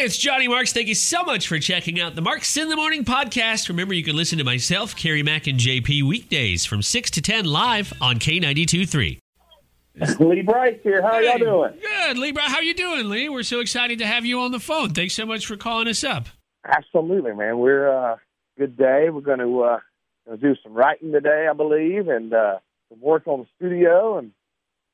Hey, it's Johnny Marks. Thank you so much for checking out the Marks in the Morning podcast. Remember, you can listen to myself, Carrie Mack, and JP weekdays from 6 to 10 live on K92.3. Lee Brice here. How y'all doing? Good, Lee. Bro- How you doing, Lee? We're so excited to have you on the phone. Thanks so much for calling us up. Absolutely, man. We're uh, good day. We're going to uh, do some writing today, I believe, and uh, some work on the studio, and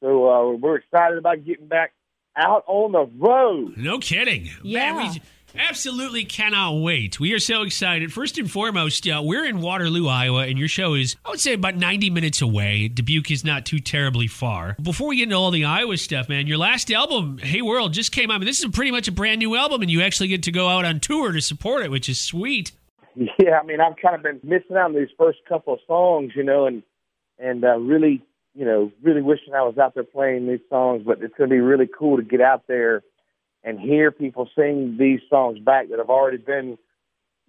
so uh, we're excited about getting back out on the road. No kidding. Yeah. Man, we absolutely cannot wait. We are so excited. First and foremost, uh, we're in Waterloo, Iowa, and your show is, I would say, about 90 minutes away. Dubuque is not too terribly far. Before we get into all the Iowa stuff, man, your last album, Hey World, just came out. I mean, this is pretty much a brand new album, and you actually get to go out on tour to support it, which is sweet. Yeah, I mean, I've kind of been missing out on these first couple of songs, you know, and and uh, really, you know, really wishing I was out there playing these songs. But it's going to be really cool to get out there and hear people sing these songs back that have already been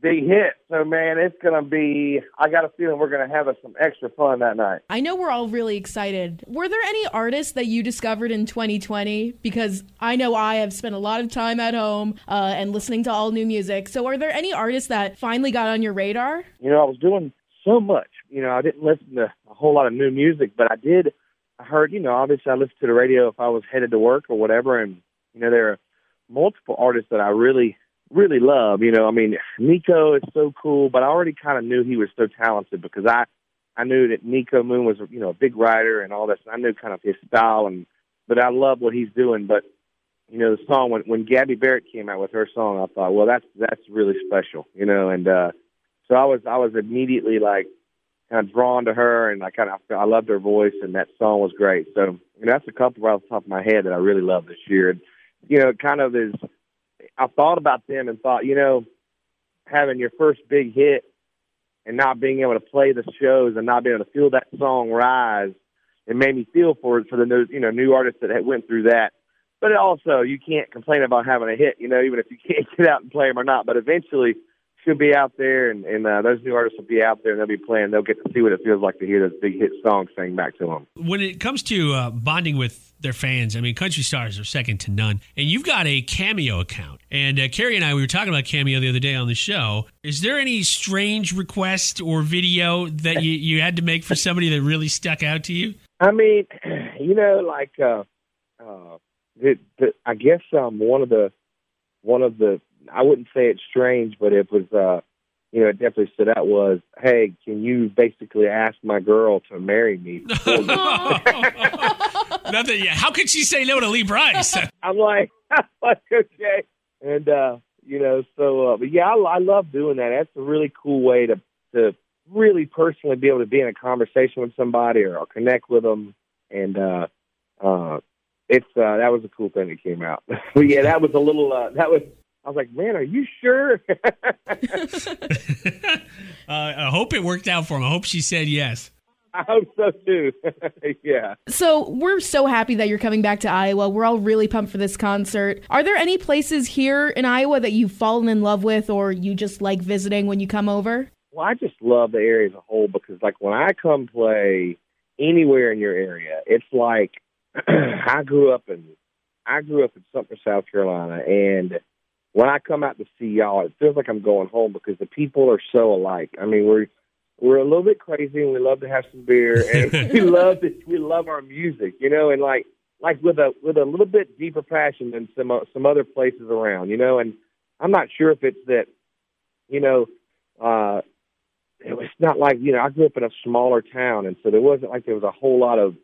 big hits. So, man, it's going to be. I got a feeling we're going to have some extra fun that night. I know we're all really excited. Were there any artists that you discovered in 2020? Because I know I have spent a lot of time at home uh, and listening to all new music. So, are there any artists that finally got on your radar? you know, I was doing so much. You know, I didn't listen to whole lot of new music, but I did. I heard, you know, obviously I listened to the radio if I was headed to work or whatever, and you know, there are multiple artists that I really, really love. You know, I mean, Niko is so cool, but I already kind of knew he was so talented because I, I knew that Niko Moon was, you know, a big writer and all this. And I knew kind of his style, and but I love what he's doing. But you know, the song when when Gabby Barrett came out with her song, I thought, well, that's that's really special, you know, and. uh so I was I was immediately like kind of drawn to her, and I kind of I loved her voice, and that song was great. So you know, that's a couple right off the top of my head that I really love this year. And you know, it kind of is. I thought about them and thought, you know, having your first big hit and not being able to play the shows and not being able to feel that song rise, it made me feel for it for the new you know new artists that had went through that. But also, you can't complain about having a hit, you know, even if you can't get out and play them or not. But eventually, she'll be out there, and, and uh, those new artists will be out there, and they'll be playing. They'll get to see what it feels like to hear those big hit songs sang back to them. When it comes to uh, bonding with their fans, I mean, country stars are second to none. And you've got a Cameo account. And uh, Carrie and I, we were talking about Cameo the other day on the show. Is there any strange request or video that you, you had to make for somebody that really stuck out to you? I mean, you know, like uh, uh, the, the, I guess um, one of the one of the I wouldn't say it's strange, but it was uh, you know, it definitely stood out was, hey, can you basically ask my girl to marry me? before you?" Nothing. Yeah. How could she say no to Lee Brice? I'm like, I'm like okay, and uh, you know, so uh, but yeah, I, I love doing that. That's a really cool way to to really personally be able to be in a conversation with somebody or, or connect with them, and uh, uh, it's uh, that was a cool thing that came out. but yeah, that was a little uh, that was. I was like, man, are you sure? uh, I hope it worked out for him. I hope she said yes. I hope so too. yeah. So, we're so happy that you're coming back to Iowa. We're all really pumped for this concert. Are there any places here in Iowa that you've fallen in love with or you just like visiting when you come over? Well, I just love the area as a whole because, like, when I come play anywhere in your area, it's like I grew up in I grew up in Sumter, South Carolina, and when I come out to see y'all, it feels like I'm going home because the people are so alike. I mean, we're we're a little bit crazy, and we love to have some beer, and we love to, we love our music, you know, and like like with a with a little bit deeper passion than some o- some other places around, you know. And I'm not sure if it's that, you know, uh, it was not like you know I grew up in a smaller town, and so there wasn't like there was a whole lot of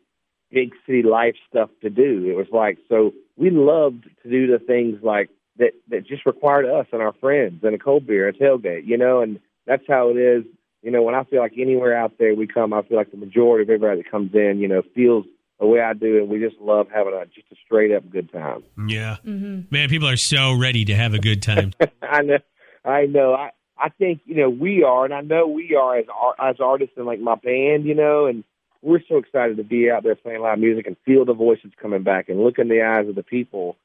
big city life stuff to do. It was like so we loved to do the things like that that just required us and our friends and a cold beer, a tailgate, you know, and that's how it is. You know, when I feel like anywhere out there we come, I feel like the majority of everybody that comes in, you know, feels the way I do, and we just love having a just a straight up good time. Yeah. mhm Man, people are so ready to have a good time. I know, I know. I I think you know we are, and I know we are as ar- as artists and like my band, you know, and we're so excited to be out there playing live music and feel the voices coming back and look in the eyes of the people.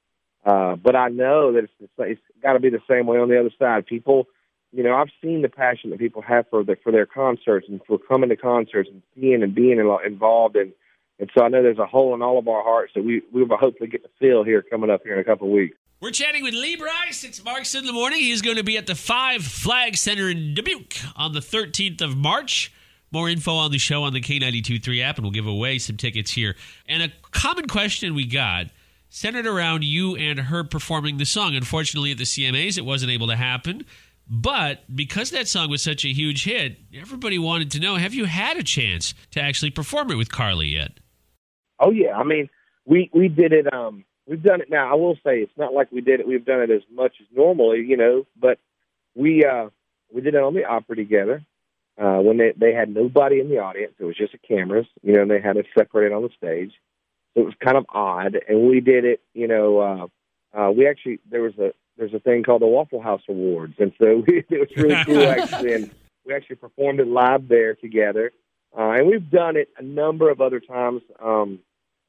Uh, but I know that it's the it's got to be the same way on the other side. People, you know, I've seen the passion that people have for their for their concerts and for coming to concerts and seeing and being involved and. And so I know there's a hole in all of our hearts that we we will hopefully get to fill here coming up here in a couple of weeks. We're chatting with Lee Brice. It's Marks in the morning. He's going to be at the Five Flag Center in Dubuque on the 13th of March. More info on the show on the K92.3 app, and we'll give away some tickets here. And a common question we got centered around you and her performing the song. Unfortunately, at the CMAs, it wasn't able to happen. But because that song was such a huge hit, everybody wanted to know have you had a chance to actually perform it with Carly yet? Oh, yeah. I mean, we, we did it. Um, we've done it now. I will say it's not like we did it. We've done it as much as normally, you know, but we, uh, we did it on the Opry together uh, when they they had nobody in the audience. It was just the cameras, you know, and they had it separated on the stage. So it was kind of odd, and we did it. You know, uh, uh, we actually there was a there's a thing called the Waffle House Awards, and so we, it was really cool actually. And we actually performed it live there together, uh, and we've done it a number of other times, um,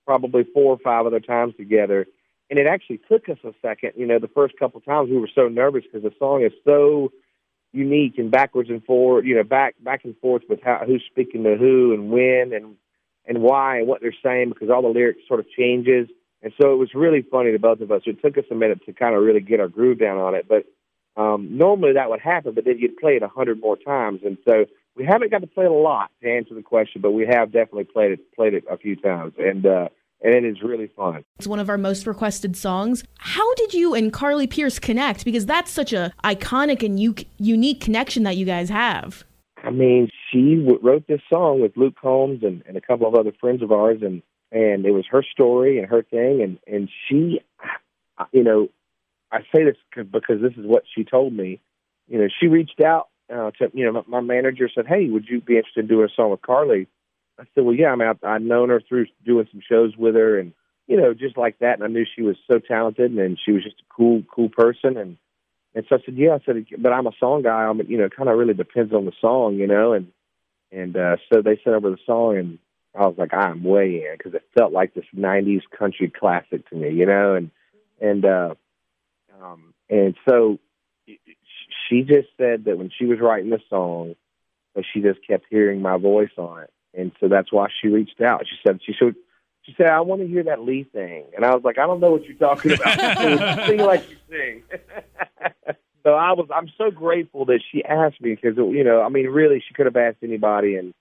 probably four or five other times together. And it actually took us a second. You know, the first couple of times we were so nervous because the song is so unique and backwards and forward, you know, back back and forth with how who's speaking to who and when and and why and what they're saying because all the lyrics sort of changes. And so it was really funny to both of us. It took us a minute to kind of really get our groove down on it, but um, normally that would happen, but then you'd play it a hundred more times, and so we haven't got to play it a lot to answer the question, but we have definitely played it played it a few times, and uh, and it is really fun. It's one of our most requested songs. How did you and Carly Pearce connect? Because that's such a iconic and u- unique connection that you guys have. I mean, she w- wrote this song with Luke Combs and, and a couple of other friends of ours, and and it was her story and her thing, and and she, you know, I say this because this is what she told me. You know, she reached out uh, to you know my, my manager said, "Hey, would you be interested in doing a song with Carly?" I said, well, yeah, I mean, I, I'd known her through doing some shows with her and, you know, just like that. And I knew she was so talented and she was just a cool, cool person. And, and so I said, yeah, I said, but I'm a song guy. I'm, you know, kind of really depends on the song, you know, and, and, uh, so they sent over the song and I was like, I'm way in because it felt like this 90s country classic to me, you know, and, and, uh, um, and so she just said that when she was writing the song, that she just kept hearing my voice on it and so that's why she reached out. She said she should. She said, "I want to hear that Lee thing," and I was like, "I don't know what you're talking about. sing like you sing." so I was. I'm so grateful that she asked me because you know, I mean, really, she could have asked anybody, and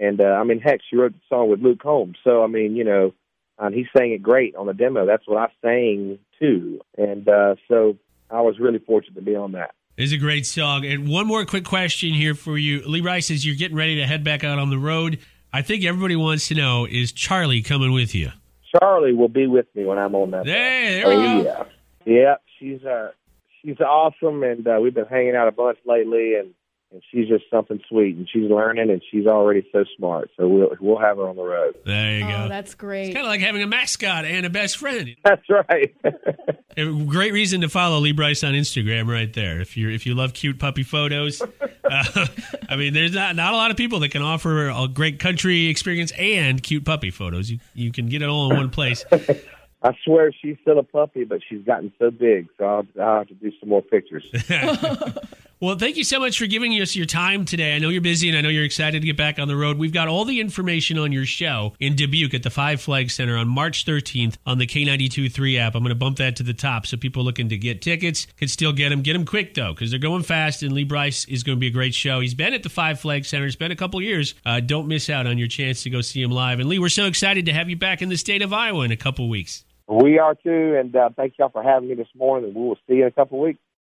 and uh, I mean, heck, she wrote the song with Luke Combs. So I mean, you know, and he sang it great on the demo. That's what I sang too, and uh, so I was really fortunate to be on that. It's a great song. And one more quick question here for you. Lee Brice as you're getting ready to head back out on the road, I think everybody wants to know is Charlie coming with you? Charlie will be with me when I'm on that. Hey, there we oh, go. Yeah, yeah, she's uh, she's awesome, and uh, we've been hanging out a bunch lately, and and she's just something sweet, and she's learning, and she's already so smart. So we'll we'll have her on the road. There you oh, go. That's great. It's kind of like having a mascot and a best friend. That's right. a great reason to follow Lee Brice on Instagram, right there. If you if you love cute puppy photos, uh, I mean, there's not not a lot of people that can offer a great country experience and cute puppy photos. You you can get it all in one place. I swear she's still a puppy, but she's gotten so big, so I'll, I'll have to do some more pictures. Well, thank you so much for giving us your time today. I know you're busy and I know you're excited to get back on the road. We've got all the information on your show in Dubuque at the Five Flag Center on March 13th on the K92 3 app. I'm going to bump that to the top so people looking to get tickets can still get them. Get them quick, though, because they're going fast, and Lee Brice is going to be a great show. He's been at the Five Flag Center, it's been a couple years. Uh, don't miss out on your chance to go see him live. And Lee, we're so excited to have you back in the state of Iowa in a couple weeks. We are too, and uh, thank y'all for having me this morning, and we will see you in a couple of weeks.